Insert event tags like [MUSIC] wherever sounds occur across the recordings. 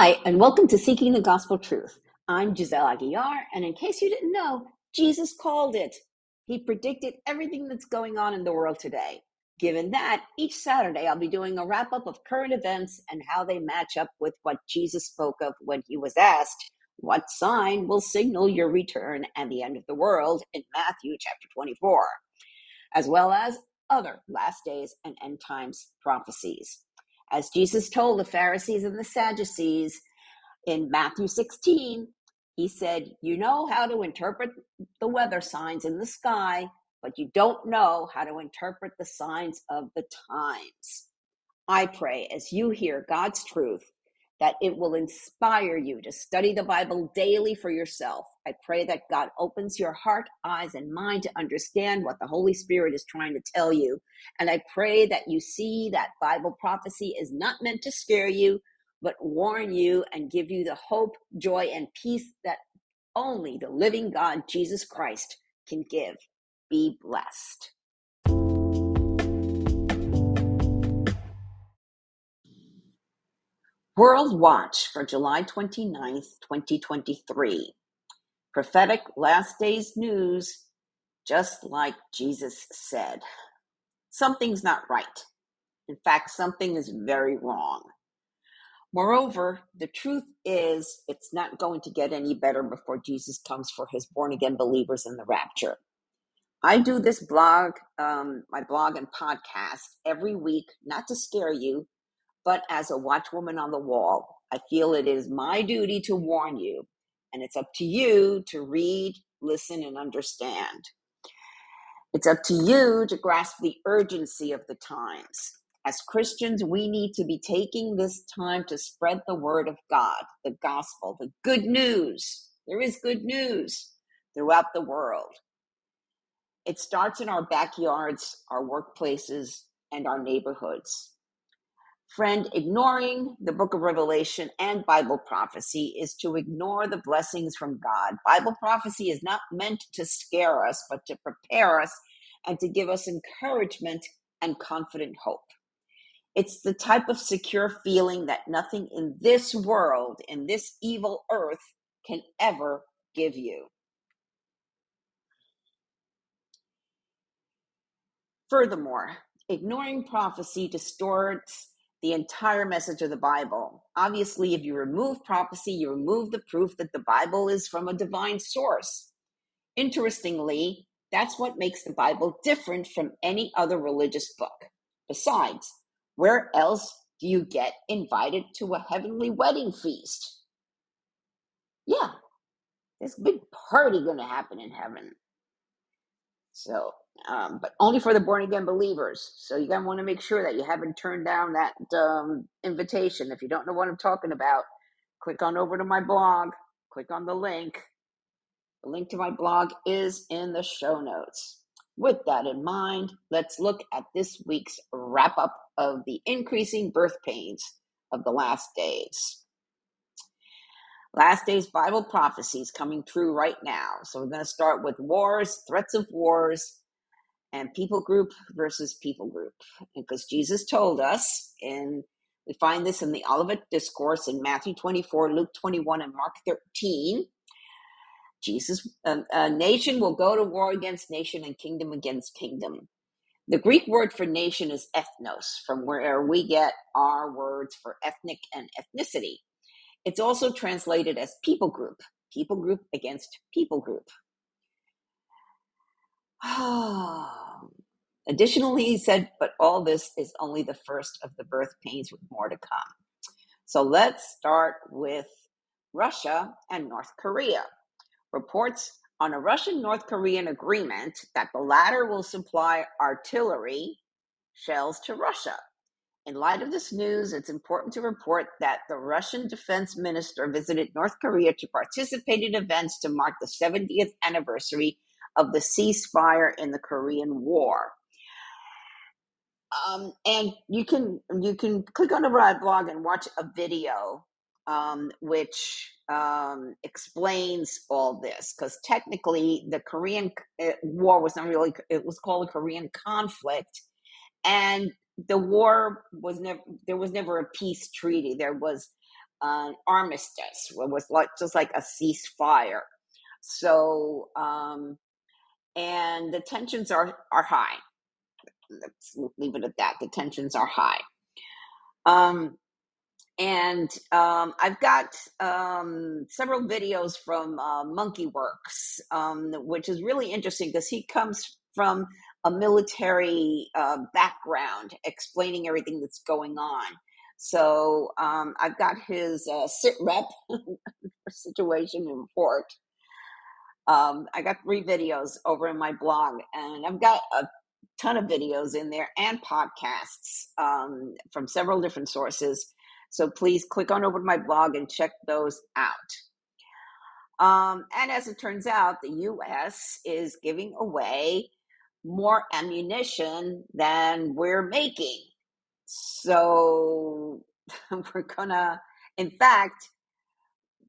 Hi, and welcome to Seeking the Gospel Truth. I'm Giselle Aguiar, and in case you didn't know, Jesus called it. He predicted everything that's going on in the world today. Given that, each Saturday I'll be doing a wrap up of current events and how they match up with what Jesus spoke of when he was asked, What sign will signal your return and the end of the world in Matthew chapter 24, as well as other last days and end times prophecies. As Jesus told the Pharisees and the Sadducees in Matthew 16, he said, You know how to interpret the weather signs in the sky, but you don't know how to interpret the signs of the times. I pray as you hear God's truth that it will inspire you to study the Bible daily for yourself. I pray that God opens your heart, eyes, and mind to understand what the Holy Spirit is trying to tell you. And I pray that you see that Bible prophecy is not meant to scare you, but warn you and give you the hope, joy, and peace that only the living God, Jesus Christ, can give. Be blessed. World Watch for July 29th, 2023. Prophetic last days news, just like Jesus said. Something's not right. In fact, something is very wrong. Moreover, the truth is, it's not going to get any better before Jesus comes for his born again believers in the rapture. I do this blog, um, my blog and podcast every week, not to scare you, but as a watchwoman on the wall, I feel it is my duty to warn you, and it's up to you to read, listen, and understand. It's up to you to grasp the urgency of the times. As Christians, we need to be taking this time to spread the word of God, the gospel, the good news. There is good news throughout the world. It starts in our backyards, our workplaces, and our neighborhoods. Friend, ignoring the book of Revelation and Bible prophecy is to ignore the blessings from God. Bible prophecy is not meant to scare us, but to prepare us and to give us encouragement and confident hope. It's the type of secure feeling that nothing in this world, in this evil earth, can ever give you. Furthermore, ignoring prophecy distorts the entire message of the Bible. Obviously, if you remove prophecy, you remove the proof that the Bible is from a divine source. Interestingly, that's what makes the Bible different from any other religious book. Besides, where else do you get invited to a heavenly wedding feast? Yeah, this big party going to happen in heaven. So, um, but only for the born again believers. So you gotta want to make sure that you haven't turned down that um, invitation. If you don't know what I'm talking about, click on over to my blog. Click on the link. The link to my blog is in the show notes. With that in mind, let's look at this week's wrap up of the increasing birth pains of the last days. Last days Bible prophecies coming true right now. So we're going to start with wars, threats of wars, and people group versus people group. Because Jesus told us, and we find this in the Olivet Discourse in Matthew 24, Luke 21, and Mark 13. Jesus, a, a nation will go to war against nation and kingdom against kingdom. The Greek word for nation is ethnos, from where we get our words for ethnic and ethnicity. It's also translated as people group, people group against people group. [SIGHS] Additionally, he said, but all this is only the first of the birth pains with more to come. So let's start with Russia and North Korea. Reports on a Russian North Korean agreement that the latter will supply artillery shells to Russia. In light of this news, it's important to report that the Russian defense minister visited North Korea to participate in events to mark the 70th anniversary of the ceasefire in the Korean War. Um, and you can you can click on the Ride blog and watch a video um, which um, explains all this because technically the Korean uh, War was not really it was called a Korean conflict, and the war was never there was never a peace treaty there was an armistice. It was like just like a ceasefire. So, um, and the tensions are are high. Let's leave it at that. The tensions are high. Um, and um, I've got um, several videos from uh, Monkey Werx, um, which is really interesting because he comes from a military uh, background, explaining everything that's going on. So um, I've got his uh, sit rep [LAUGHS] situation report. Um, I got three videos over in my blog, and I've got a ton of videos in there and podcasts um, from several different sources so please click on over to my blog and check those out. Um, and as it turns out, the US is giving away more ammunition than we're making. So [LAUGHS] we're gonna, in fact,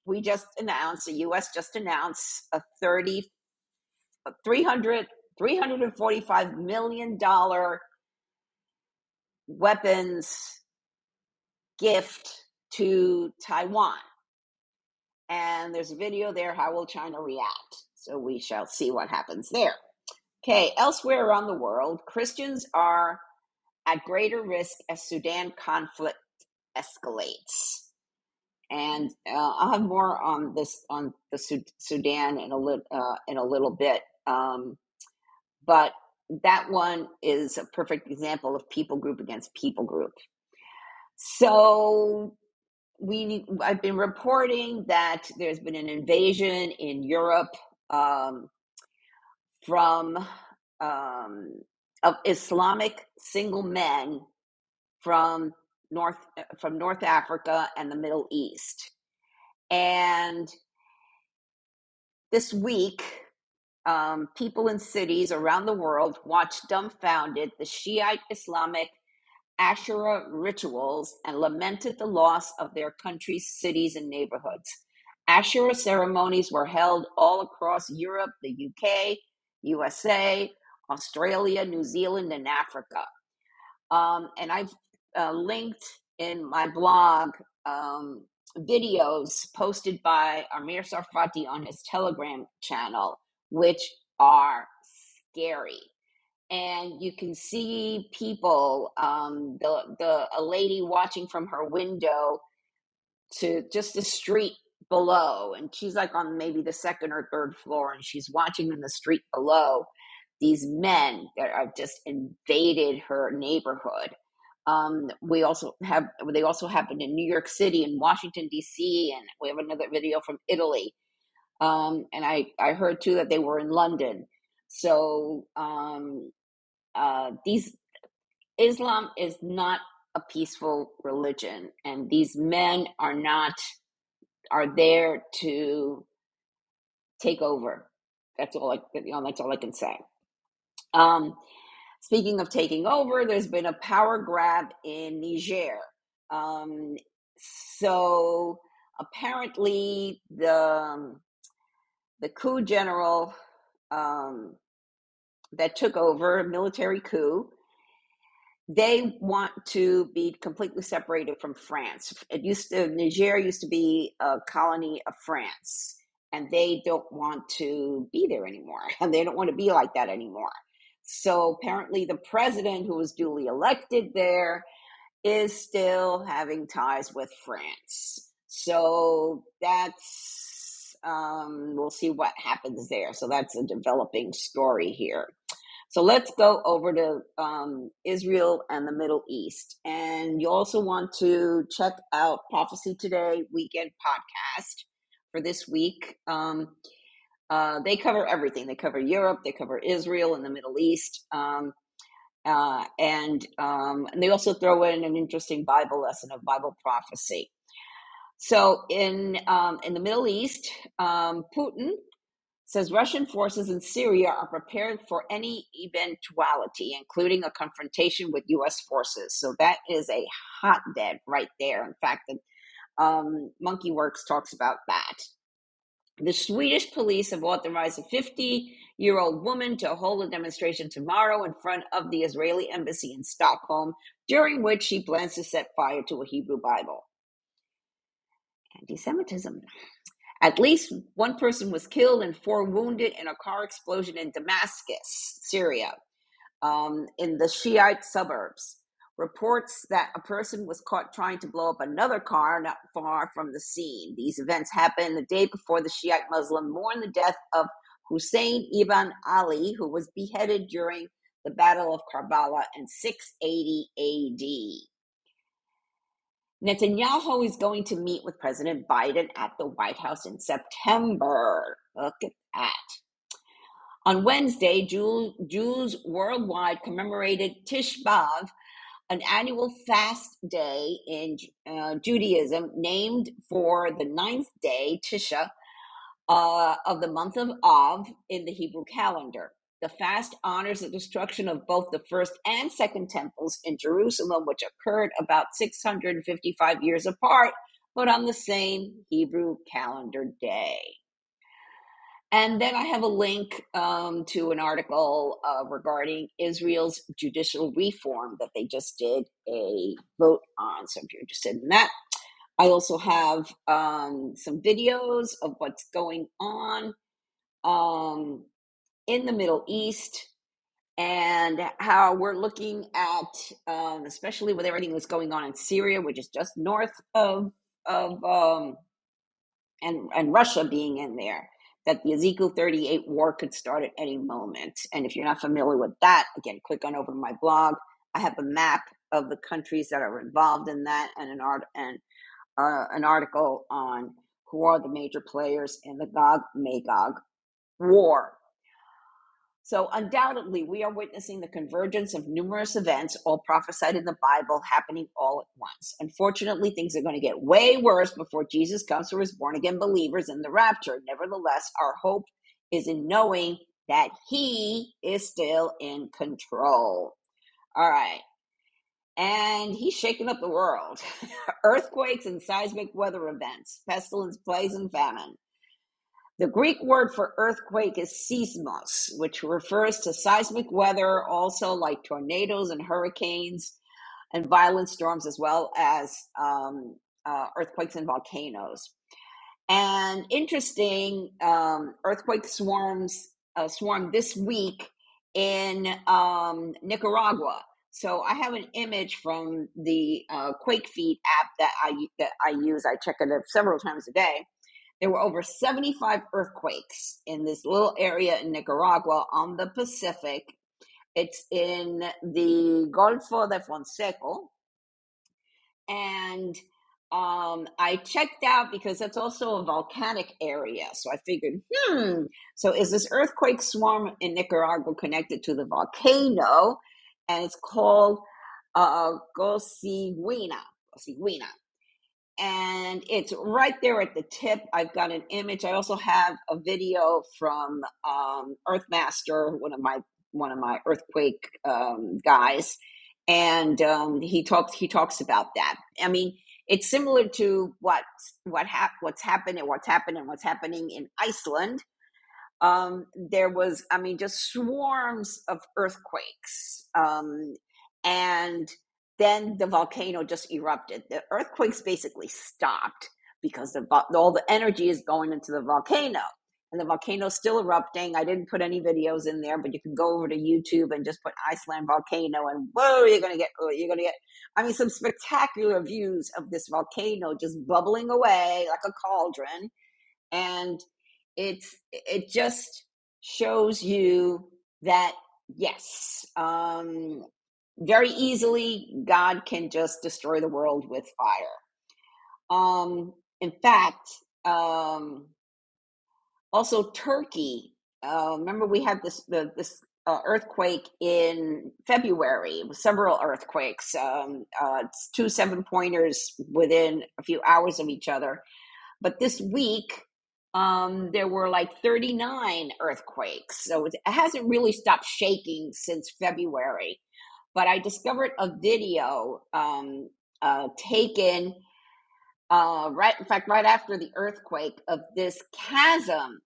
we just announced, the US just announced a 30, 300, $345 million weapons gift to Taiwan. And there's a video there. How will China react? So we shall see what happens there. Okay, elsewhere around the world, Christians are at greater risk as Sudan conflict escalates. And uh, I'll have more on this on the Sudan in a little uh, in a little bit. Um, but that one is a perfect example of people group against people group. So we I've been reporting that there's been an invasion in Europe um, from um, of Islamic single men from North from North Africa and the Middle East, and this week. Um, people in cities around the world watched dumbfounded the Shiite Islamic Ashura rituals and lamented the loss of their country's cities and neighborhoods. Ashura ceremonies were held all across Europe, the UK, USA, Australia, New Zealand, and Africa. Um, and I've uh, linked in my blog um, videos posted by Amir Tsarfati on his Telegram channel, which are scary. And you can see people um, the the a lady watching from her window to just the street below and she's like on maybe the second or third floor and she's watching in the street below these men that have just invaded her neighborhood um, we also have they also happened in new york city and washington d.c and we have another video from italy um, and i i heard too that they were in london so um, uh, these Islam is not a peaceful religion, and these men are not are there to take over. That's all I you know, that's all I can say. Um, speaking of taking over, there's been a power grab in Niger. Um, so apparently the um, the coup general um, that took over a military coup. They want to be completely separated from France. It used to Niger used to be a colony of France, and they don't want to be there anymore, [LAUGHS] and they don't want to be like that anymore. So apparently, the president who was duly elected there is still having ties with France. So that's um, we'll see what happens there. So that's a developing story here. So let's go over to um, Israel and the Middle East. And you also want to check out Prophecy Today Weekend podcast for this week. Um, uh, they cover everything. They cover Europe, they cover Israel and the Middle East. Um, uh, and um, and they also throw in an interesting Bible lesson of Bible prophecy. So in um, in the Middle East, um, Putin says Russian forces in Syria are prepared for any eventuality, including a confrontation with U.S. forces. So that is a hotbed right there. In fact, the, um, Monkey Werx talks about that. The Swedish police have authorized a 50 year old woman to hold a demonstration tomorrow in front of the Israeli embassy in Stockholm, during which she plans to set fire to a Hebrew Bible. Anti Semitism. At least one person was killed and four wounded in a car explosion in Damascus, Syria, um, in the Shiite suburbs. Reports that a person was caught trying to blow up another car not far from the scene. These events happened the day before the Shiite Muslim mourned the death of Hussein ibn Ali, who was beheaded during the Battle of Karbala in 680 AD. Netanyahu is going to meet with President Biden at the White House in September. Look at that. On Wednesday, Jew, Jews worldwide commemorated Tisha B'Av, an annual fast day in uh, Judaism named for the ninth day, Tisha, uh, of the month of Av in the Hebrew calendar. The fast honors the destruction of both the first and second temples in Jerusalem, which occurred about 655 years apart, but on the same Hebrew calendar day. And then I have a link um, to an article uh, regarding Israel's judicial reform that they just did a vote on. So if you're interested in that, I also have um, some videos of what's going on um, in the Middle East and how we're looking at, um, especially with everything that's going on in Syria, which is just north of of um, and and Russia being in there, that the Ezekiel 38 war could start at any moment. And if you're not familiar with that, again, click on over to my blog. I have a map of the countries that are involved in that and an art and uh, an article on who are the major players in the Gog Magog war. So, undoubtedly, we are witnessing the convergence of numerous events, all prophesied in the Bible, happening all at once. Unfortunately, things are going to get way worse before Jesus comes for his born again believers in the rapture. Nevertheless, our hope is in knowing that he is still in control. All right. And he's shaking up the world. [LAUGHS] Earthquakes and seismic weather events, pestilence, plagues, and famine. The Greek word for earthquake is seismos, which refers to seismic weather, also like tornadoes and hurricanes and violent storms, as well as um, uh, earthquakes and volcanoes. And interesting, um, earthquake swarms uh, swarm this week in um, Nicaragua. So I have an image from the uh, Quake Feed app that I that I use. I check it several times a day there were over 75 earthquakes in this little area in Nicaragua on the Pacific. It's in the Golfo de Fonseca. And um, I checked out because that's also a volcanic area. So I figured, hmm, so is this earthquake swarm in Nicaragua connected to the volcano? And it's called uh, Cosiguina. Cosiguina and it's right there at the tip. I've got an image. I also have a video from um, Earthmaster, one of my one of my earthquake um, guys, and um, he talks he talks about that. I mean, it's similar to what what hap- what's happened and what's happened and what's happening in Iceland. Um, there was, I mean, just swarms of earthquakes, um, and then the volcano just erupted. The earthquakes basically stopped because the, all the energy is going into the volcano. And the volcano is still erupting. I didn't put any videos in there, but you can go over to YouTube and just put Iceland volcano, and whoa, you're gonna get, you're gonna get. I mean, some spectacular views of this volcano just bubbling away like a cauldron, and it's it just shows you that yes, um, very easily, God can just destroy the world with fire. Um, in fact, um, also Turkey. Uh, remember, we had this the, this uh, earthquake in February. Several earthquakes, um, uh, two seven pointers within a few hours of each other. But this week, um, there were like 39 earthquakes. So it hasn't really stopped shaking since February but I discovered a video um, uh, taken uh, right, in fact, right after the earthquake of this chasm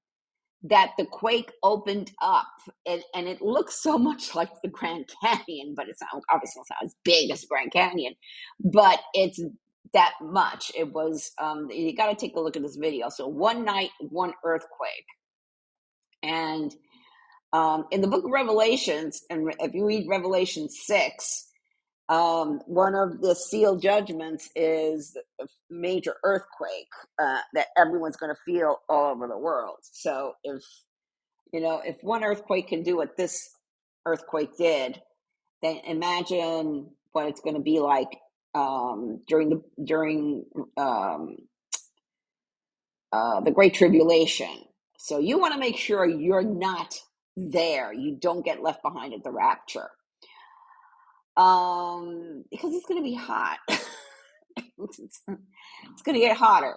that the quake opened up, and, and it looks so [LAUGHS] much like the Grand Canyon, but it's not, obviously it's not as big as the Grand Canyon, but it's that much. It was um, you got to take a look at this video. So one night, one earthquake, and um, in the book of Revelations, and if you read Revelation six, um, one of the sealed judgments is a major earthquake uh, that everyone's going to feel all over the world. So if you know if one earthquake can do what this earthquake did, then imagine what it's going to be like um, during the during um, uh, the Great Tribulation. So you want to make sure you're not there. You don't get left behind at the rapture um, because it's going to be hot. [LAUGHS] it's, going to get hotter.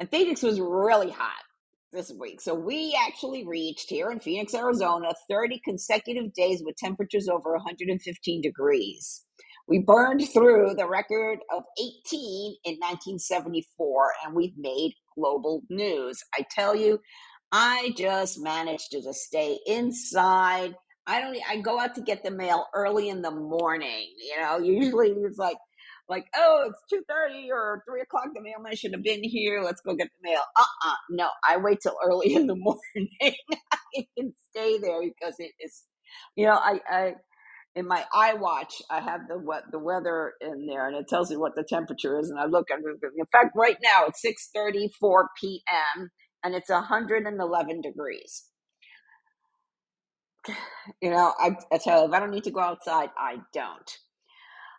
And Phoenix was really hot this week. So we actually reached here in Phoenix, Arizona, 30 consecutive days with temperatures over 115 degrees. We burned through the record of 18 in 1974 and we've made global news. I tell you, I just managed to just stay inside I don't. I go out to get the mail early in the morning. You know, usually it's like, like, oh, it's two thirty or three o'clock. The mailman should have been here. Let's go get the mail. Uh, uh-uh, uh no. I wait till [LAUGHS] early in the morning. [LAUGHS] I can stay there because it is, you know, I, I in my iWatch, I have the what the weather in there, and it tells me what the temperature is. And I look it. In fact, right now it's six thirty four p.m. and it's hundred and eleven degrees you know, I, I tell you, if I don't need to go outside, I don't.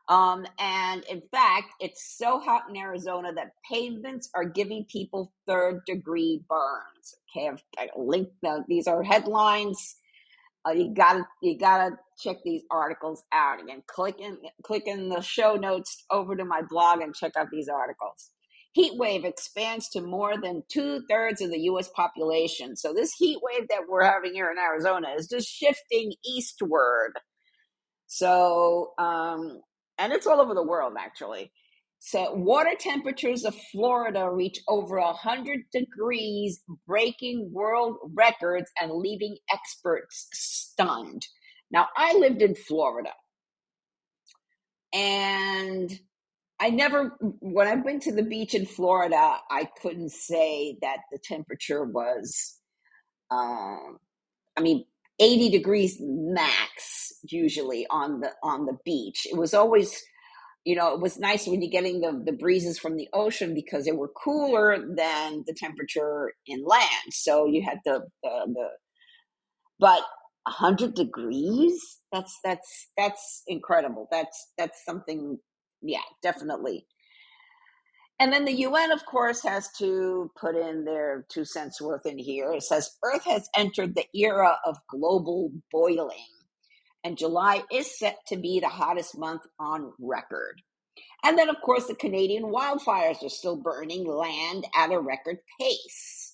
Um, and in fact, it's so hot in Arizona that pavements are giving people third degree burns. Okay, I've, I linked the, these are headlines. Uh, you gotta you gotta check these articles out again. Click in click in the show notes over to my blog and check out these articles heat wave expands to more than two thirds of the US population. So, this heat wave that we're having here in Arizona is just shifting eastward. So, um, and it's all over the world actually. So, water temperatures of Florida reach over 100 degrees, breaking world records and leaving experts stunned. Now, I lived in Florida. And I never, when I've been to the beach in Florida, I couldn't say that the temperature was, um, I mean, 80 degrees max usually on the on the beach. It was always, you know, it was nice when you're getting the, the breezes from the ocean because they were cooler than the temperature in land. So you had the the, the but 100 degrees that's that's that's incredible that's that's something yeah, definitely. And then the UN, of course, has to put in their two cents worth in here. It says Earth has entered the era of global boiling, and July is set to be the hottest month on record. And then, of course, the Canadian wildfires are still burning land at a record pace.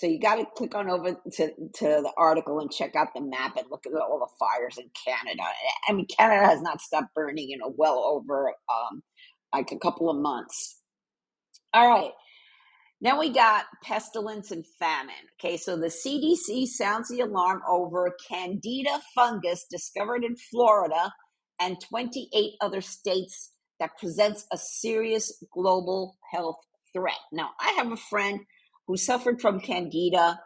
So you got to click on over to, to the article and check out the map and look at all the fires in Canada. I mean, Canada has not stopped burning in a well over um, like a couple of months. All right. Now we got pestilence and famine. Okay, so the CDC sounds the alarm over candida fungus discovered in Florida and 28 other states that presents a serious global health threat. Now, I have a friend who suffered from candida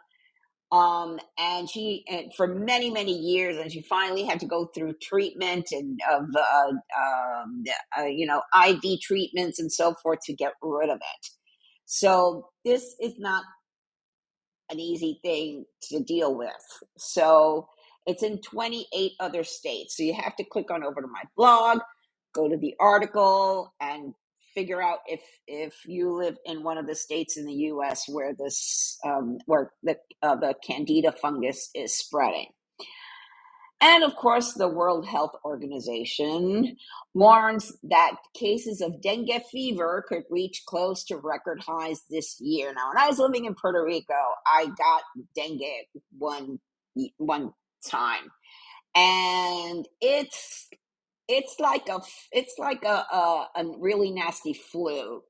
um, and she and for many many years and she finally had to go through treatment and of uh, um, uh, you know iv treatments and so forth to get rid of it. So this is not an easy thing to deal with. So it's in 28 other states. So you have to click on over to my blog go to the article and figure out if if you live in one of the states in the U.S. where this um, where the uh, the Candida fungus is spreading. And of course, the World Health Organization warns that cases of dengue fever could reach close to record highs this year. Now, when I was living in Puerto Rico, I got dengue one one time, and it's it's like a it's like a, a, a really nasty flu.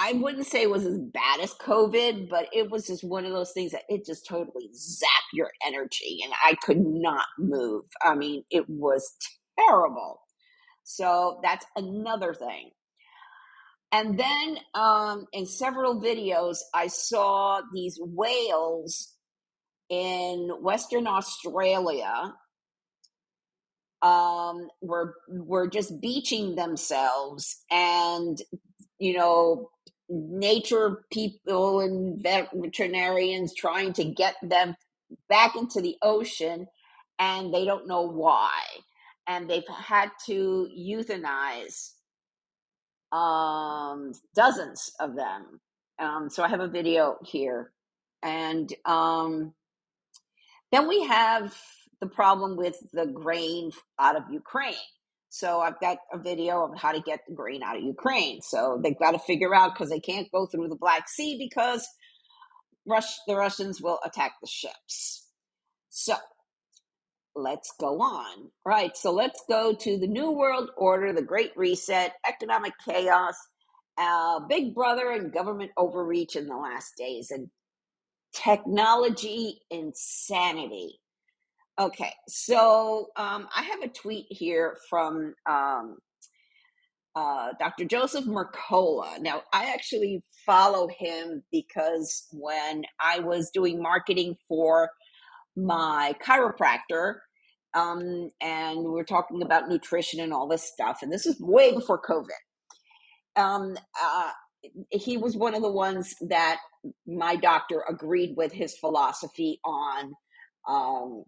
I wouldn't say it was as bad as COVID, but it was just one of those things that it just totally zapped your energy, and I could not move. I mean, it was terrible. So that's another thing. And then um, in several videos, I saw these whales in Western Australia um, were were just beaching themselves, and you know, nature people and veterinarians trying to get them back into the ocean, and they don't know why, and they've had to euthanize um, dozens of them. Um, so I have a video here, and um, then we have the problem with the grain out of Ukraine. So I've got a video of how to get the grain out of Ukraine. So they've got to figure out because they can't go through the Black Sea because Rush, the Russians will attack the ships. So let's go on. Right. So let's go to the New World Order, the Great Reset, economic chaos, uh, Big Brother, and government overreach in the last days, and technology insanity. Okay, so um, I have a tweet here from um, uh, Dr. Joseph Mercola. Now, I actually follow him because when I was doing marketing for my chiropractor, um, and we are talking about nutrition and all this stuff, and this is way before COVID. Um, uh, he was one of the ones that my doctor agreed with his philosophy on um,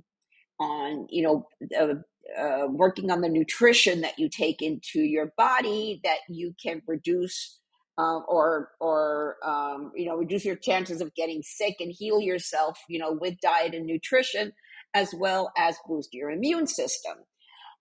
on you know uh, uh, working on the nutrition that you take into your body that you can reduce um, or or um, you know reduce your chances of getting sick and heal yourself you know with diet and nutrition as well as boost your immune system.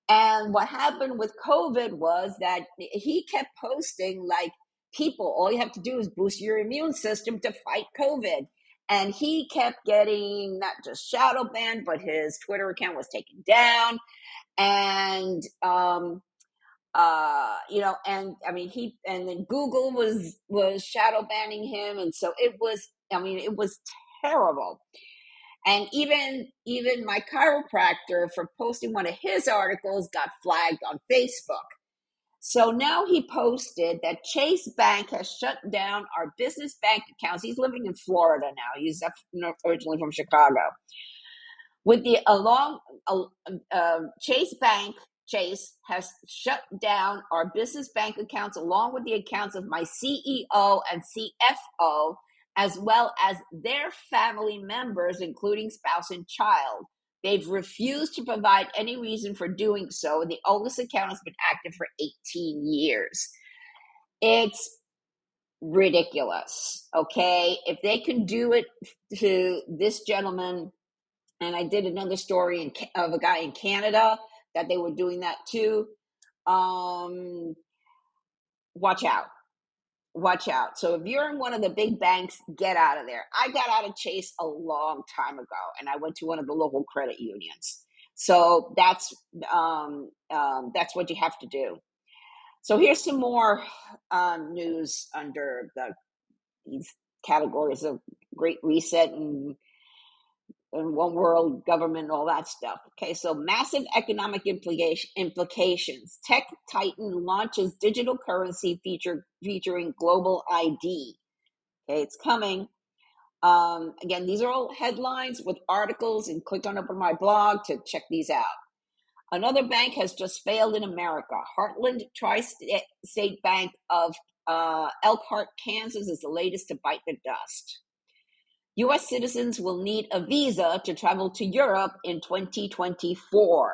And what happened with covid was that he kept posting like people all you have to do is boost your immune system to fight covid and he kept getting not just shadow banned, but his Twitter account was taken down. And, um, uh, you know, and I mean, he, and then Google was, was shadow banning him. And so it was, I mean, it was terrible. And even, even my chiropractor for posting one of his articles got flagged on Facebook. So now he posted that Chase Bank has shut down our business bank accounts. He's living in Florida now. He's originally from Chicago. With the along uh, uh, Chase Bank, Chase has shut down our business bank accounts along with the accounts of my CEO and CFO, as well as their family members, including spouse and child. They've refused to provide any reason for doing so, the oldest account has been active for 18 years. It's ridiculous, okay? If they can do it to this gentleman, and I did another story in, of a guy in Canada that they were doing that too. Um, watch out watch out. So if you're in one of the big banks, get out of there. I got out of Chase a long time ago, and I went to one of the local credit unions. So that's um, um, that's what you have to do. So here's some more um, news under the these categories of Great Reset and and one world government, all that stuff. Okay, so massive economic implication, implications. Tech Titan launches digital currency feature featuring global ID. Okay, it's coming. Um, again, these are all headlines with articles, and click on on my blog to check these out. Another bank has just failed in America. Heartland Tri-State Bank of uh, Elkhart, Kansas, is the latest to bite the dust. US citizens will need a visa to travel to Europe in 2024.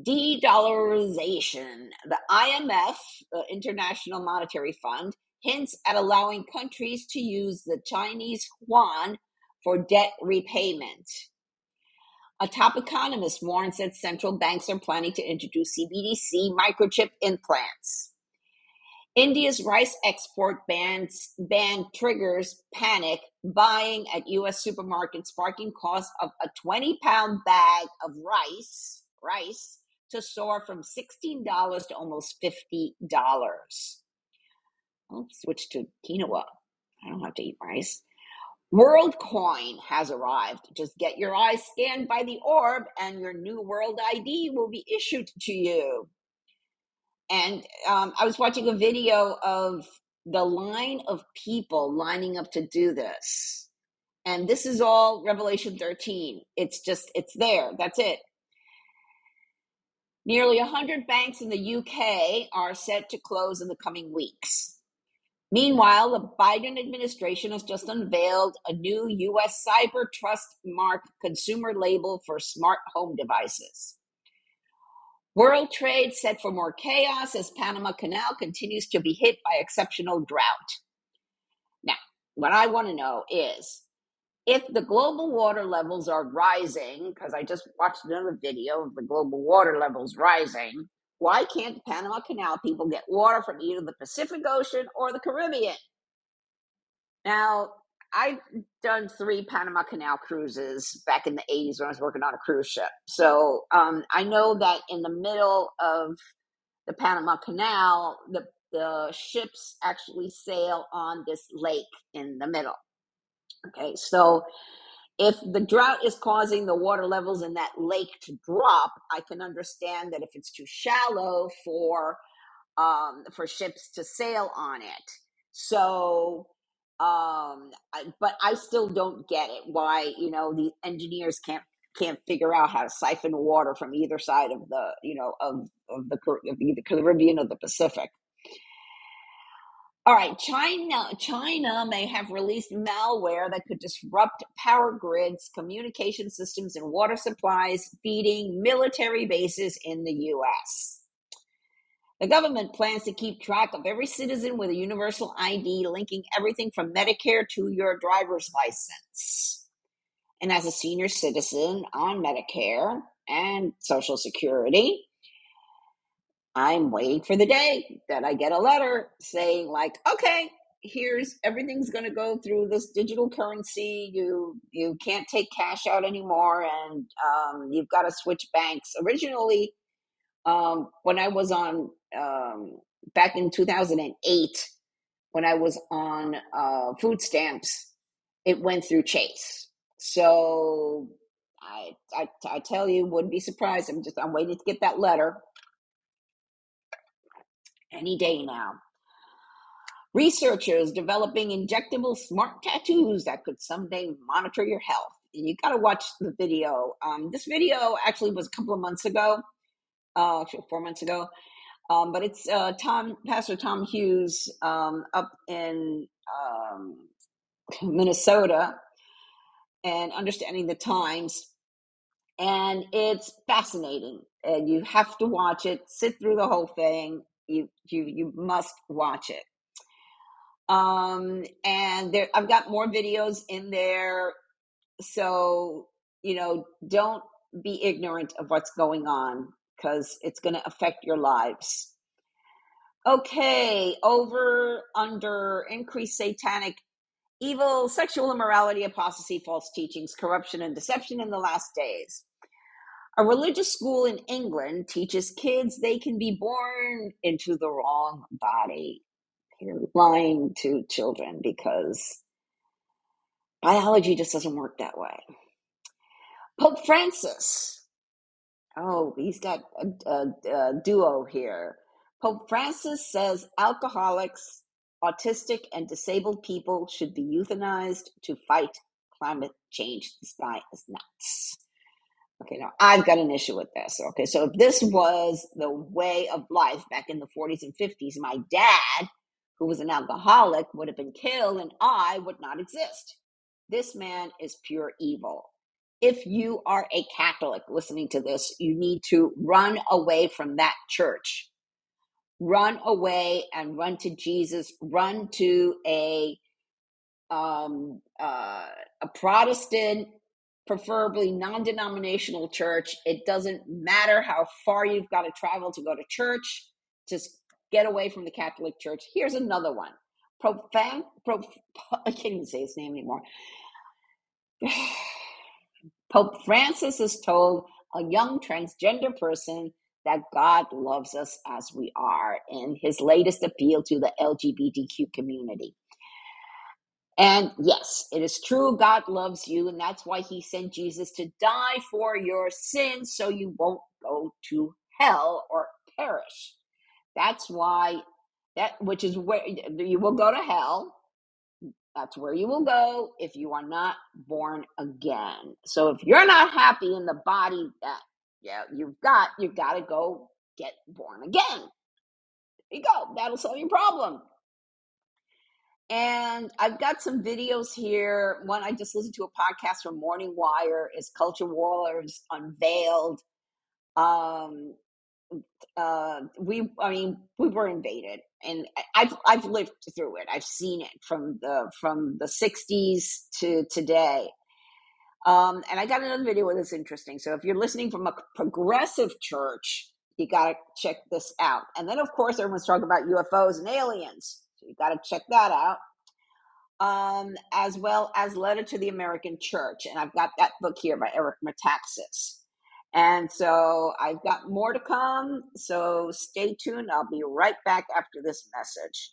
De dollarization. The IMF, the International Monetary Fund, hints at allowing countries to use the Chinese yuan for debt repayment. A top economist warns that central banks are planning to introduce CBDC microchip implants. India's rice export bans, ban triggers panic buying at U.S. supermarkets, sparking cost of a 20 pound bag of rice, rice to soar from $16 to almost $50. I'll switch to quinoa. I don't have to eat rice. WorldCoin has arrived. Just get your eyes scanned by the orb, and your new World ID will be issued to you. And um, I was watching a video of the line of people lining up to do this. And this is all Revelation 13. It's just, it's there. That's it. Nearly 100 banks in the UK are set to close in the coming weeks. Meanwhile, the Biden administration has just unveiled a new U.S. Cyber Trust Mark consumer label for smart home devices. World trade set for more chaos as Panama Canal continues to be hit by exceptional drought. Now, what I want to know is if the global water levels are rising, because I just watched another video of the global water levels rising, why can't the Panama Canal people get water from either the Pacific Ocean or the Caribbean? Now, I've done three Panama Canal cruises back in the 80s when I was working on a cruise ship. So um, I know that in the middle of the Panama Canal, the, the ships actually sail on this lake in the middle. Okay, so if the drought is causing the water levels in that lake to drop, I can understand that if it's too shallow for um, for ships to sail on it. So, um, but I still don't get it why you know the engineers can't can't figure out how to siphon water from either side of the you know of of the of the Caribbean or the Pacific. All right, China China may have released malware that could disrupt power grids, communication systems, and water supplies, feeding military bases in the US. The government plans to keep track of every citizen with a universal ID, linking everything from Medicare to your driver's license. And as a senior citizen on Medicare and Social Security, I'm waiting for the day that I get a letter saying, like, okay, here's everything's going to go through this digital currency. You you can't take cash out anymore, and um, you've got to switch banks. Originally, um, when I was on um, back in 2008, when I was on uh, food stamps, it went through Chase. So I, I I tell you, wouldn't be surprised. I'm just I'm waiting to get that letter any day now. Researchers developing injectable smart tattoos that could someday monitor your health. And you got to watch the video. Um, this video actually was a couple of months ago, uh, actually four months ago. Um, but it's uh, Tom, Pastor Tom Hughes um, up in um, Minnesota and understanding the times. And it's fascinating. And you have to watch it, sit through the whole thing. You you you must watch it. Um, and there, I've got more videos in there. So you know, don't be ignorant of what's going on because it's going to affect your lives. Okay, over under increased satanic evil, sexual immorality, apostasy, false teachings, corruption, and deception in the last days. A religious school in England teaches kids they can be born into the wrong body. You're lying to children because biology just doesn't work that way. Pope Francis. Oh, he's got a, a, a duo here. Pope Francis says alcoholics, autistic, and disabled people should be euthanized to fight climate change. This guy is nuts. Okay, now I've got an issue with this. Okay, so if this was the way of life back in the 40s and 50s, my dad, who was an alcoholic, would have been killed and I would not exist. This man is pure evil. If you are a Catholic listening to this, you need to run away from that church. Run away and run to Jesus. Run to a um, uh, a Protestant preferably non denominational church. It doesn't matter how far you've got to travel to go to church, just get away from the Catholic Church. Here's another one. Profan, prof, [LAUGHS] I can't even say his name anymore. [SIGHS] [SIGHS] Pope Francis has told a young transgender person that God loves us as we are in his latest appeal to the LGBTQ community. And yes, it is true, God loves you, and that's why He sent Jesus to die for your sins so you won't go to hell or perish. That's why that which is where you will go to hell. That's where you will go if you are not born again. So if you're not happy in the body that yeah, you've got, you've got to go get born again. There you go. That'll solve your problem. And I've got some videos here. One I just listened to a podcast from Morning Wire is Culture Wars Unveiled. Um, uh, we, I mean, we were invaded, and I've I've lived through it. I've seen it from the from the '60s to today. Um, and I got another video that's interesting. So if you're listening from a progressive church, you got to check this out. And then, of course, everyone's talking about UFOs and aliens. So you got to check that out. Um, as well as Letter to the American Church. And I've got that book here by Eric Metaxas. And so I've got more to come. So stay tuned. I'll be right back after this message.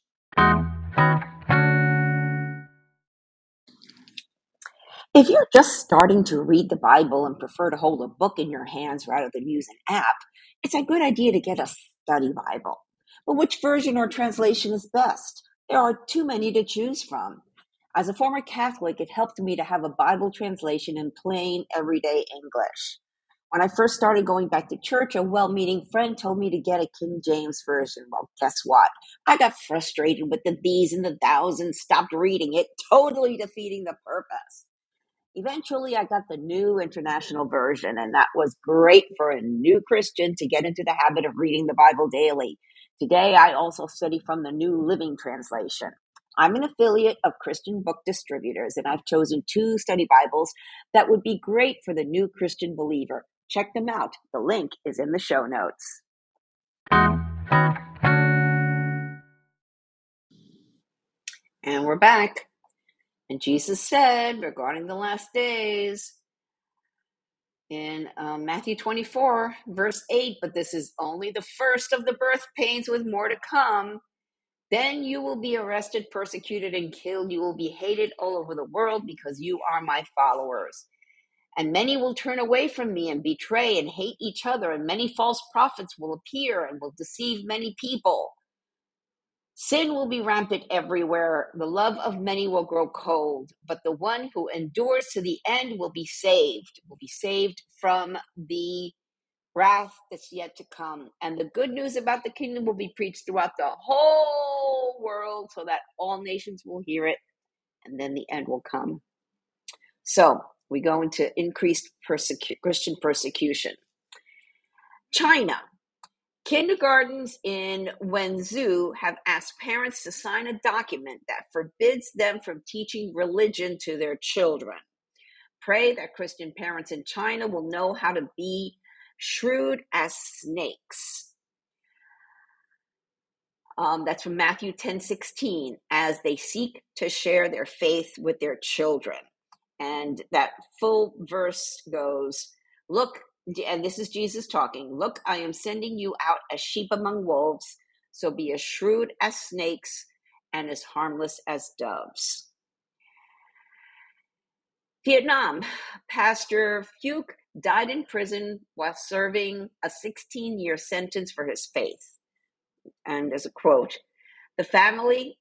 If you're just starting to read the Bible and prefer to hold a book in your hands rather than use an app, it's a good idea to get a study Bible. But which version or translation is best? There are too many to choose from. As a former Catholic, it helped me to have a Bible translation in plain, everyday English. When I first started going back to church, a well meaning friend told me to get a King James Version. Well, guess what? I got frustrated with the these and the thous and stopped reading it, totally defeating the purpose. Eventually, I got the new international version, and that was great for a new Christian to get into the habit of reading the Bible daily. Today, I also study from the New Living Translation. I'm an affiliate of Christian Book Distributors, and I've chosen two study Bibles that would be great for the new Christian believer. Check them out. The link is in the show notes. And we're back. And Jesus said regarding the last days in um, Matthew 24, verse 8, but this is only the first of the birth pains with more to come. Then you will be arrested, persecuted, and killed. You will be hated all over the world because you are my followers. And many will turn away from me and betray and hate each other, and many false prophets will appear and will deceive many people. Sin will be rampant everywhere. The love of many will grow cold, but the one who endures to the end will be saved, will be saved from the wrath that's yet to come. And the good news about the kingdom will be preached throughout the whole world so that all nations will hear it, and then the end will come. So we go into increased persecu- Christian persecution. China. Kindergartens in Wenzhou have asked parents to sign a document that forbids them from teaching religion to their children. Pray that Christian parents in China will know how to be shrewd as snakes. Um, that's from Matthew 10 16, as they seek to share their faith with their children. And that full verse goes, Look, and this is Jesus talking, Look, I am sending you out as sheep among wolves, so be as shrewd as snakes and as harmless as doves. Vietnam, Pastor Phuc died in prison while serving a 16 year sentence for his faith. And as a quote, the family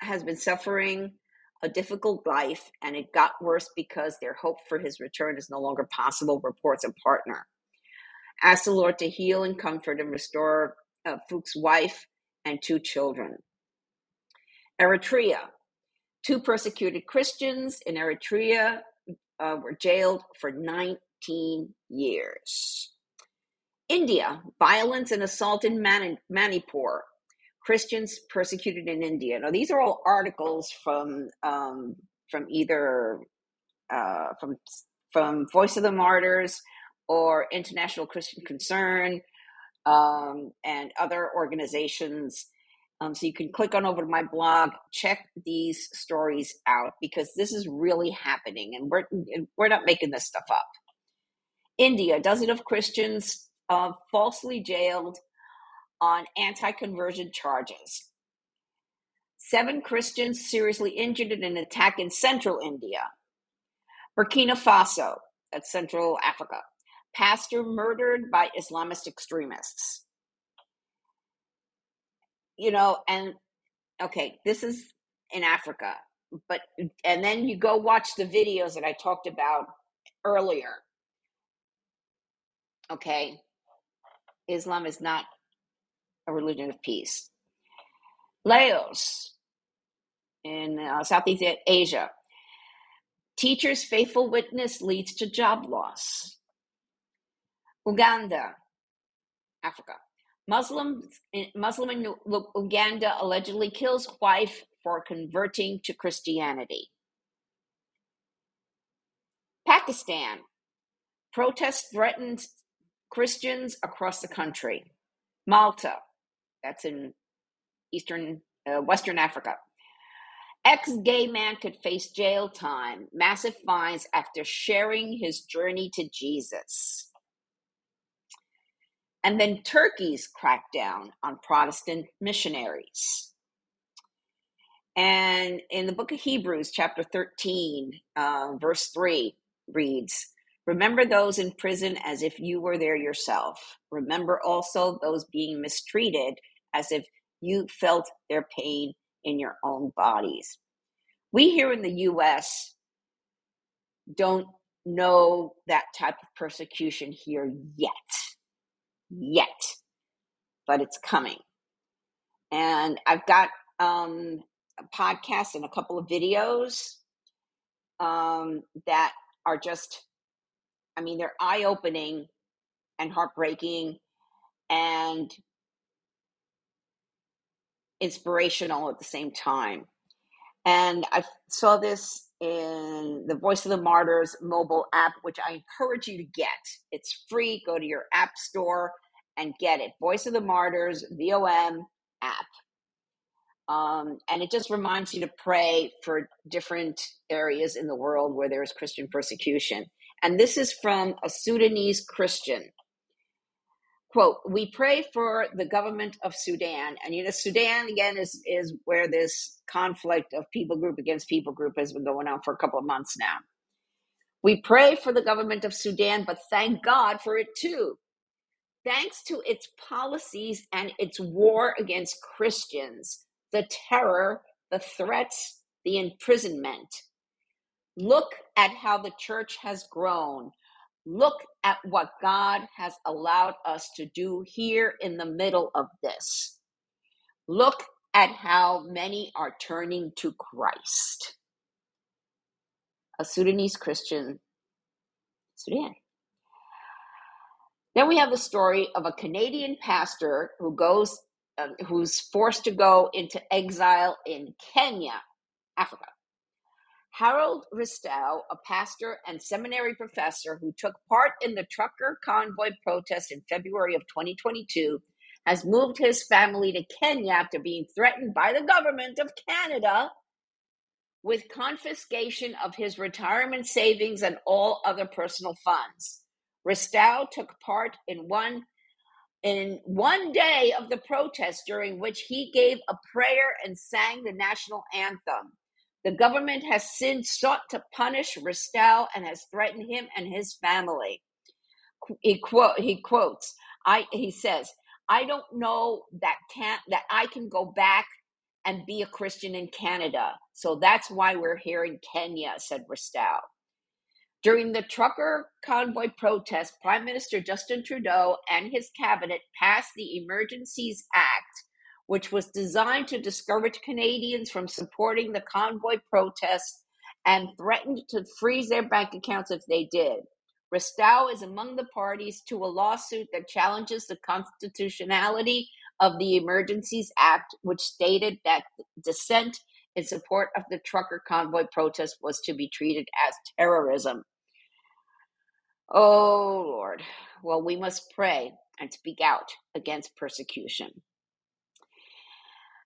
has been suffering a difficult life, and it got worse because their hope for his return is no longer possible, reports a partner. Ask the Lord to heal and comfort and restore uh, Phuc's wife and two children. Eritrea. Two persecuted Christians in Eritrea uh, were jailed for 19 years. India. Violence and assault in Mani- Manipur. Christians persecuted in India. Now, these are all articles from um, from either uh, from from Voice of the Martyrs or International Christian Concern um, and other organizations. Um, so you can click on over to my blog, check these stories out because this is really happening, and we're we're not making this stuff up. India, dozen of Christians uh, falsely jailed on anti conversion charges. Seven Christians seriously injured in an attack in central India. Burkina Faso, that's Central Africa. Pastor murdered by Islamist extremists. you know, and okay, this is in Africa, but and then you go watch the videos that I talked about earlier. Okay, Islam is not a religion of peace. Laos in uh, Southeast Asia. Teacher's faithful witness leads to job loss. Uganda, Africa. Muslim, Muslim in Uganda allegedly kills wife for converting to Christianity. Pakistan. Protests threatens Christians across the country. Malta. That's in Eastern, uh, Western Africa. Ex gay man could face jail time, massive fines after sharing his journey to Jesus. And then Turkey's crackdown on Protestant missionaries. And in the book of Hebrews, chapter 13, uh, verse 3 reads Remember those in prison as if you were there yourself. Remember also those being mistreated as if you felt their pain in your own bodies. We here in the US don't know that type of persecution here yet. Yet. But it's coming. And I've got um, a podcast and a couple of videos um, that are just, I mean, they're eye opening and heartbreaking and inspirational at the same time. And I saw this in the Voice of the Martyrs mobile app, which I encourage you to get. It's free. Go to your app store and get it. Voice of the Martyrs, VOM app. Um, and it just reminds you to pray for different areas in the world where there is Christian persecution. And this is from a Sudanese Christian quote we pray for the government of sudan. And you know sudan again is is where this conflict of people group against people group has been going on for a couple of months now. We pray for the government of sudan but thank god for it too. Thanks to its policies and its war against christians the terror the threats the imprisonment. Look at how the church has grown Look at what God has allowed us to do here in the middle of this. Look at how many are turning to Christ. A Sudanese Christian, Sudan. Then we have the story of a Canadian pastor who goes, uh, who's forced to go into exile in Kenya, Africa. Harold Ristau, a pastor and seminary professor who took part in the trucker convoy protest in February of 2022, has moved his family to Kenya after being threatened by the government of Canada with confiscation of his retirement savings and all other personal funds. Ristau took part in one in one day of the protest during which he gave a prayer and sang the national anthem. The government has since sought to punish Ristau and has threatened him and his family. He quote he quotes I he says I don't know that can that I can go back and be a Christian in Canada. So that's why we're here in Kenya, said Ristau. During the trucker convoy protest, Prime Minister Justin Trudeau and his cabinet passed the Emergencies Act which was designed to discourage Canadians from supporting the convoy protest and threatened to freeze their bank accounts if they did. Ristau is among the parties to a lawsuit that challenges the constitutionality of the Emergencies Act, which stated that dissent in support of the trucker convoy protest was to be treated as terrorism. Oh, Lord. Well, we must pray and speak out against persecution.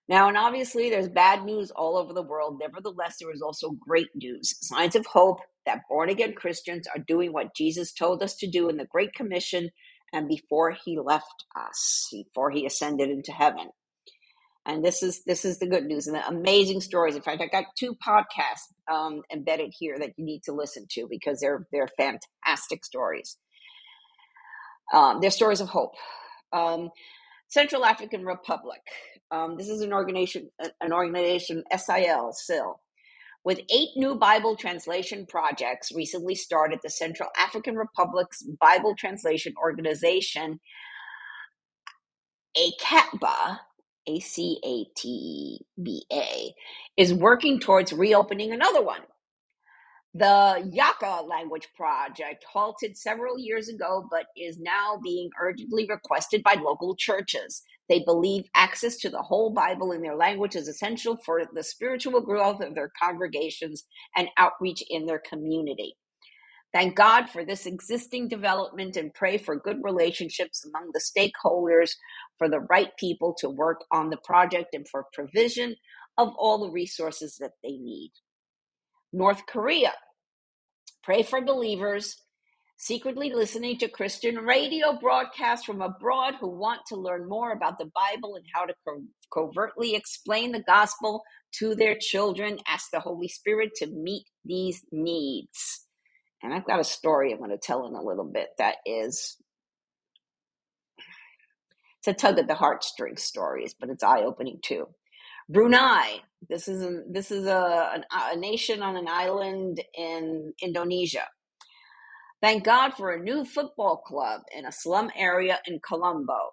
Now, and obviously, there's bad news all over the world. Nevertheless, there is also great news signs of hope that born again Christians are doing what Jesus told us to do in the Great Commission and before he left us, before he ascended into heaven. And this is this is the good news and the amazing stories. In fact, I got two podcasts um, embedded here that you need to listen to because they're they're fantastic stories. Um, they're stories of hope. Um, Central African Republic. Um, this is an organization, an organization, SIL, SIL, with eight new Bible translation projects recently started. The Central African Republic's Bible Translation Organization, ACATBA, A C A T B A, is working towards reopening another one The Yaka language project halted several years ago, but is now being urgently requested by local churches. They believe access to the whole Bible in their language is essential for the spiritual growth of their congregations and outreach in their community. Thank God for this existing development and pray for good relationships among the stakeholders, for the right people to work on the project, and for provision of all the resources that they need. North Korea Pray for believers secretly listening to Christian radio broadcasts from abroad who want to learn more about the Bible and how to co- covertly explain the gospel to their children. Ask the Holy Spirit to meet these needs. And I've got a story I'm going to tell in a little bit that is it's a tug at the heartstrings stories, but it's eye opening too. Brunei. This is a, this is a, a nation on an island in Indonesia Thank God for a new football club in a slum area in Colombo.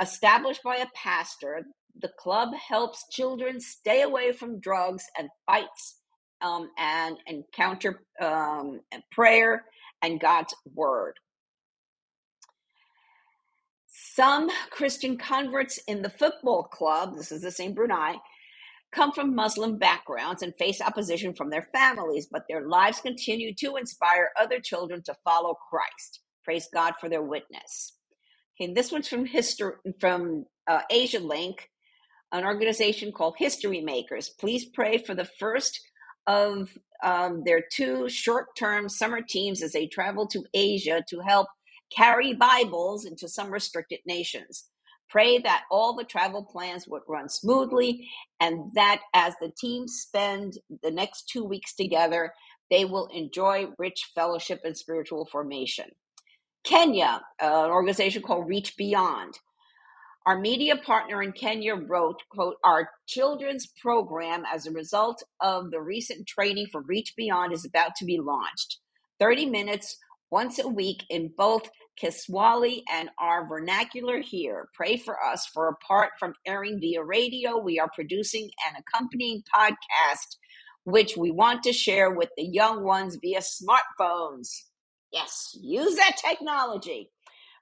Established by a pastor, the club helps children stay away from drugs and fights um, and encounter um, prayer and God's word. Some Christian converts in the football club, this is the same Brunei, come from Muslim backgrounds and face opposition from their families, but their lives continue to inspire other children to follow Christ. Praise God for their witness. Okay, this one's from history from uh, Asia Link, an organization called History Makers. Please pray for the first of um, their two short-term summer teams as they travel to Asia to help carry Bibles into some restricted nations. Pray that all the travel plans would run smoothly and that as the teams spend the next two weeks together, they will enjoy rich fellowship and spiritual formation. Kenya, an organization called Reach Beyond. Our media partner in Kenya wrote, quote, our children's program as a result of the recent training for Reach Beyond is about to be launched. 30 minutes once a week in both Kiswahili and our vernacular here. Pray for us for apart from airing via radio, we are producing an accompanying podcast which we want to share with the young ones via smartphones. Yes, use that technology.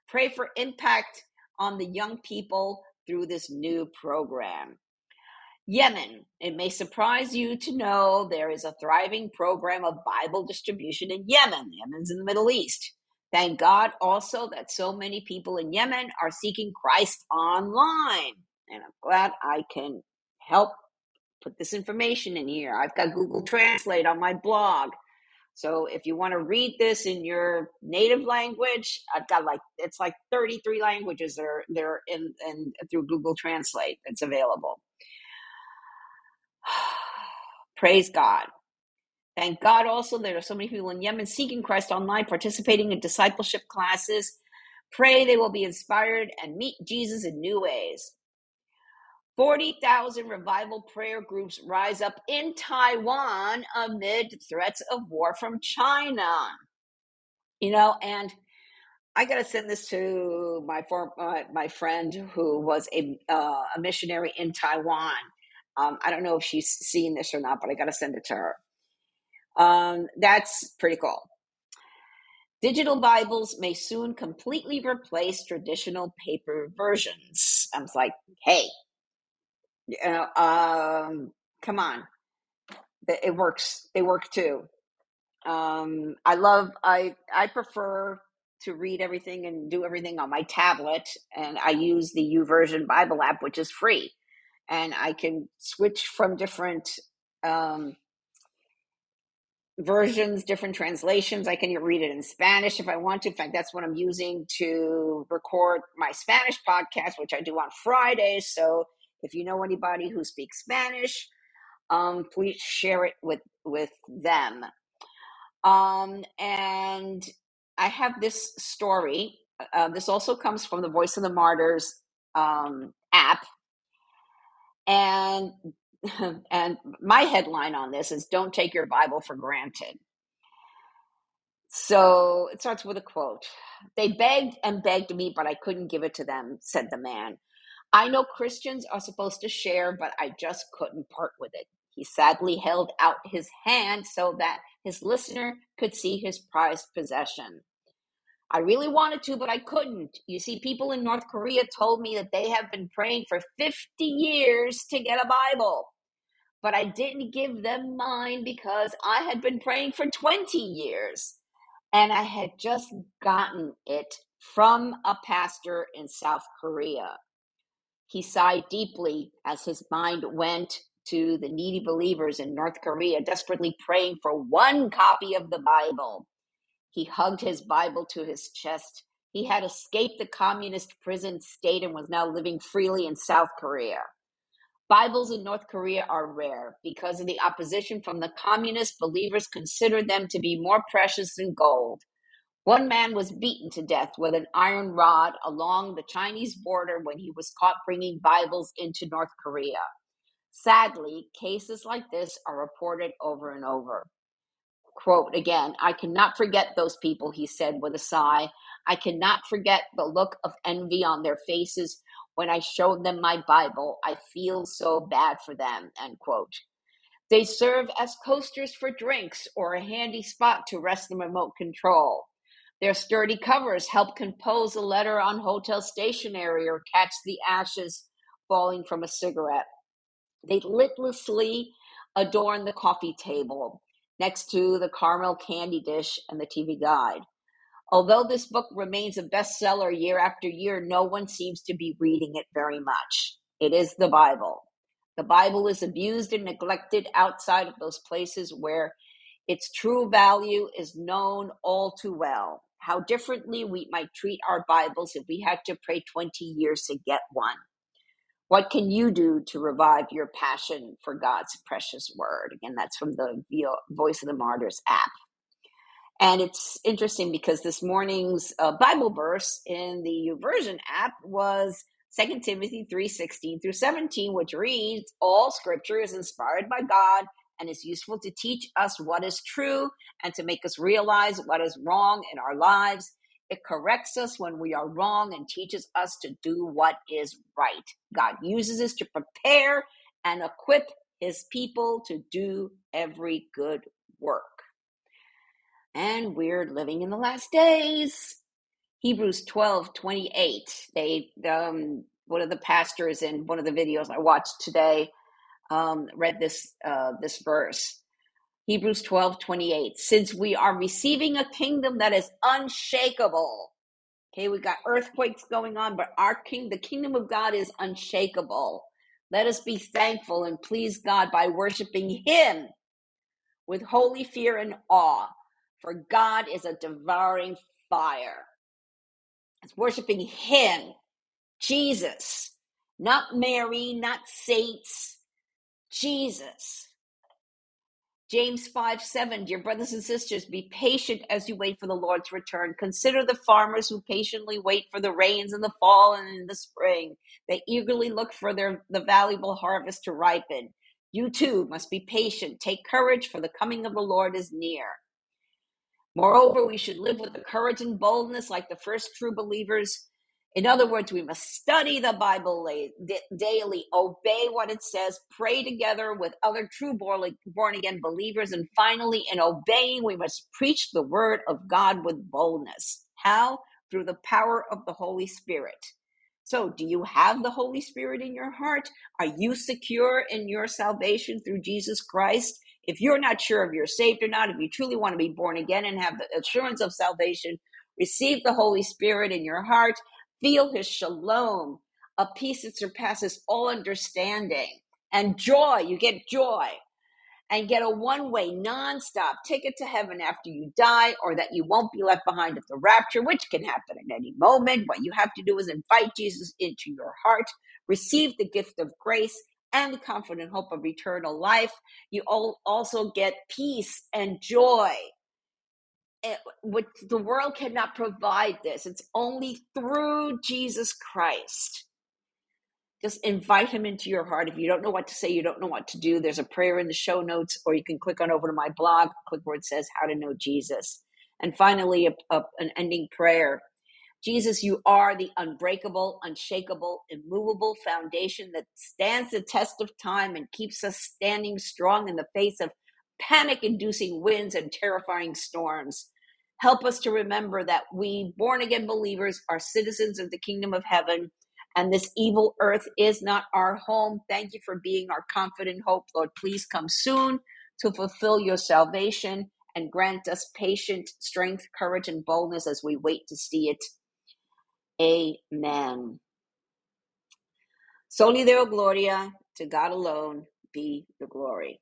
Pray for impact on the young people through this new program. Yemen. It may surprise you to know there is a thriving program of Bible distribution in Yemen. Yemen's in the Middle East. Thank God also that so many people in Yemen are seeking Christ online. And I'm glad I can help put this information in here. I've got Google Translate on my blog. So if you want to read this in your native language, I've got like it's like 33 languages that are there in, and through Google Translate that's available. Praise God. Thank God also there are so many people in Yemen seeking Christ online, participating in discipleship classes. Pray they will be inspired and meet Jesus in new ways. 40,000 revival prayer groups rise up in Taiwan amid threats of war from China. You know, and I got to send this to my form, uh, my friend who was a uh, a missionary in Taiwan. Um, I don't know if she's seen this or not, but I got to send it to her. Um, that's pretty cool. Digital Bibles may soon completely replace traditional paper versions. I was like, hey, you know, um, come on, it works. They work too. Um, I love. I I prefer to read everything and do everything on my tablet, and I use the YouVersion Bible app, which is free, and I can switch from different. Um, versions, different translations. I can read it in Spanish if I want to. In fact, that's what I'm using to record my Spanish podcast, which I do on Fridays. So if you know anybody who speaks Spanish, um, please share it with with them. Um, and I have this story. Uh, this also comes from the Voice of the Martyrs um, app, and [LAUGHS] and my headline on this is "Don't take your Bible for granted." So it starts with a quote. They begged and begged me, but I couldn't give it to them," said the man. I know Christians are supposed to share, but I just couldn't part with it. He sadly held out his hand so that his listener could see his prized possession. I really wanted to, but I couldn't. You see, people in North Korea told me that they have been praying for 50 years to get a Bible. But I didn't give them mine because I had been praying for 20 years. And I had just gotten it from a pastor in South Korea. He sighed deeply as his mind went to the needy believers in North Korea, desperately praying for one copy of the Bible. He hugged his Bible to his chest. He had escaped the communist prison state and was now living freely in South Korea. Bibles in North Korea are rare. Because of the opposition from the communist, believers consider them to be more precious than gold. One man was beaten to death with an iron rod along the Chinese border when he was caught bringing Bibles into North Korea. Sadly, cases like this are reported over and over. Quote again, I cannot forget those people, he said with a sigh. I cannot forget the look of envy on their faces when I showed them my Bible. I feel so bad for them. End quote. They serve as coasters for drinks or a handy spot to rest the remote control. Their sturdy covers help compose a letter on hotel stationery or catch the ashes falling from a cigarette. They listlessly adorn the coffee table next to the caramel candy dish and the TV guide. Although this book remains a bestseller year after year, no one seems to be reading it very much. It is the Bible. The Bible is abused and neglected outside of those places where its true value is known all too well. How differently we might treat our Bibles if we had to pray 20 years to get one. What can you do to revive your passion for God's precious word? Again, that's from the Voice of the Martyrs app. And it's interesting because this morning's uh, Bible verse in the YouVersion app was 2 Timothy 3 16 through 17, which reads, All scripture is inspired by God and is useful to teach us what is true and to make us realize what is wrong in our lives. It corrects us when we are wrong and teaches us to do what is right. God uses us to prepare and equip his people to do every good work. And we're living in the last days. Hebrews 12 28. They, um, one of the pastors in one of the videos I watched today um, read this uh, this verse. Hebrews 12, 28. Since we are receiving a kingdom that is unshakable. Okay, we got earthquakes going on, but our king, the kingdom of God is unshakable. Let us be thankful and please God by worshiping Him with holy fear and awe, for God is a devouring fire. It's worshiping Him, Jesus, not Mary, not saints, Jesus. James 5 7, dear brothers and sisters, be patient as you wait for the Lord's return. Consider the farmers who patiently wait for the rains in the fall and in the spring. They eagerly look for their the valuable harvest to ripen. You too must be patient. Take courage, for the coming of the Lord is near. Moreover, we should live with the courage and boldness like the first true believers in other words, we must study the Bible daily, obey what it says, pray together with other true born again believers, and finally, in obeying, we must preach the word of God with boldness. How? Through the power of the Holy Spirit. So, do you have the Holy Spirit in your heart? Are you secure in your salvation through Jesus Christ? If you're not sure if you're saved or not, if you truly want to be born again and have the assurance of salvation, receive the Holy Spirit in your heart Feel his shalom, a peace that surpasses all understanding, and joy. You get joy and get a one way, non-stop ticket to heaven after you die, or that you won't be left behind at the rapture, which can happen at any moment. What you have to do is invite Jesus into your heart, receive the gift of grace and the confident hope of eternal life. You also get peace and joy it, what the world cannot provide this. It's only through Jesus Christ. just invite him into your heart. If you don't know what to say, you don't know what to do, there's a prayer in the show notes, or you can click on over to my blog, click where it says How to Know Jesus. And finally, a, a, an ending prayer. Jesus, you are the unbreakable, unshakable, immovable foundation that stands the test of time and keeps us standing strong in the face of panic inducing winds and terrifying storms. Help us to remember that we, born again believers, are citizens of the kingdom of heaven and this evil earth is not our home. Thank you for being our confident hope. Lord, please come soon to fulfill your salvation and grant us patient strength, courage, and boldness as we wait to see it. Amen. Soli Deo Gloria, to God alone be the glory.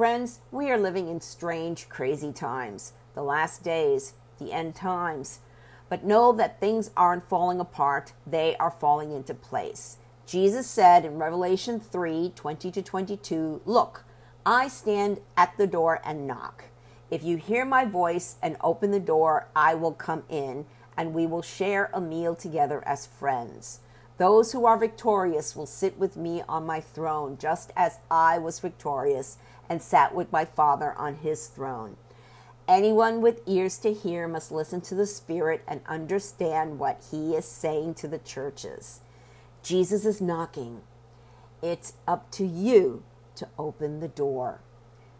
Friends, we are living in strange, crazy times, the last days, the end times. But know that things aren't falling apart, they are falling into place. Jesus said in Revelation 3 20 to 22, Look, I stand at the door and knock. If you hear my voice and open the door, I will come in, and we will share a meal together as friends. Those who are victorious will sit with me on my throne, just as I was victorious and sat with my Father on his throne. Anyone with ears to hear must listen to the Spirit and understand what he is saying to the churches. Jesus is knocking. It's up to you to open the door.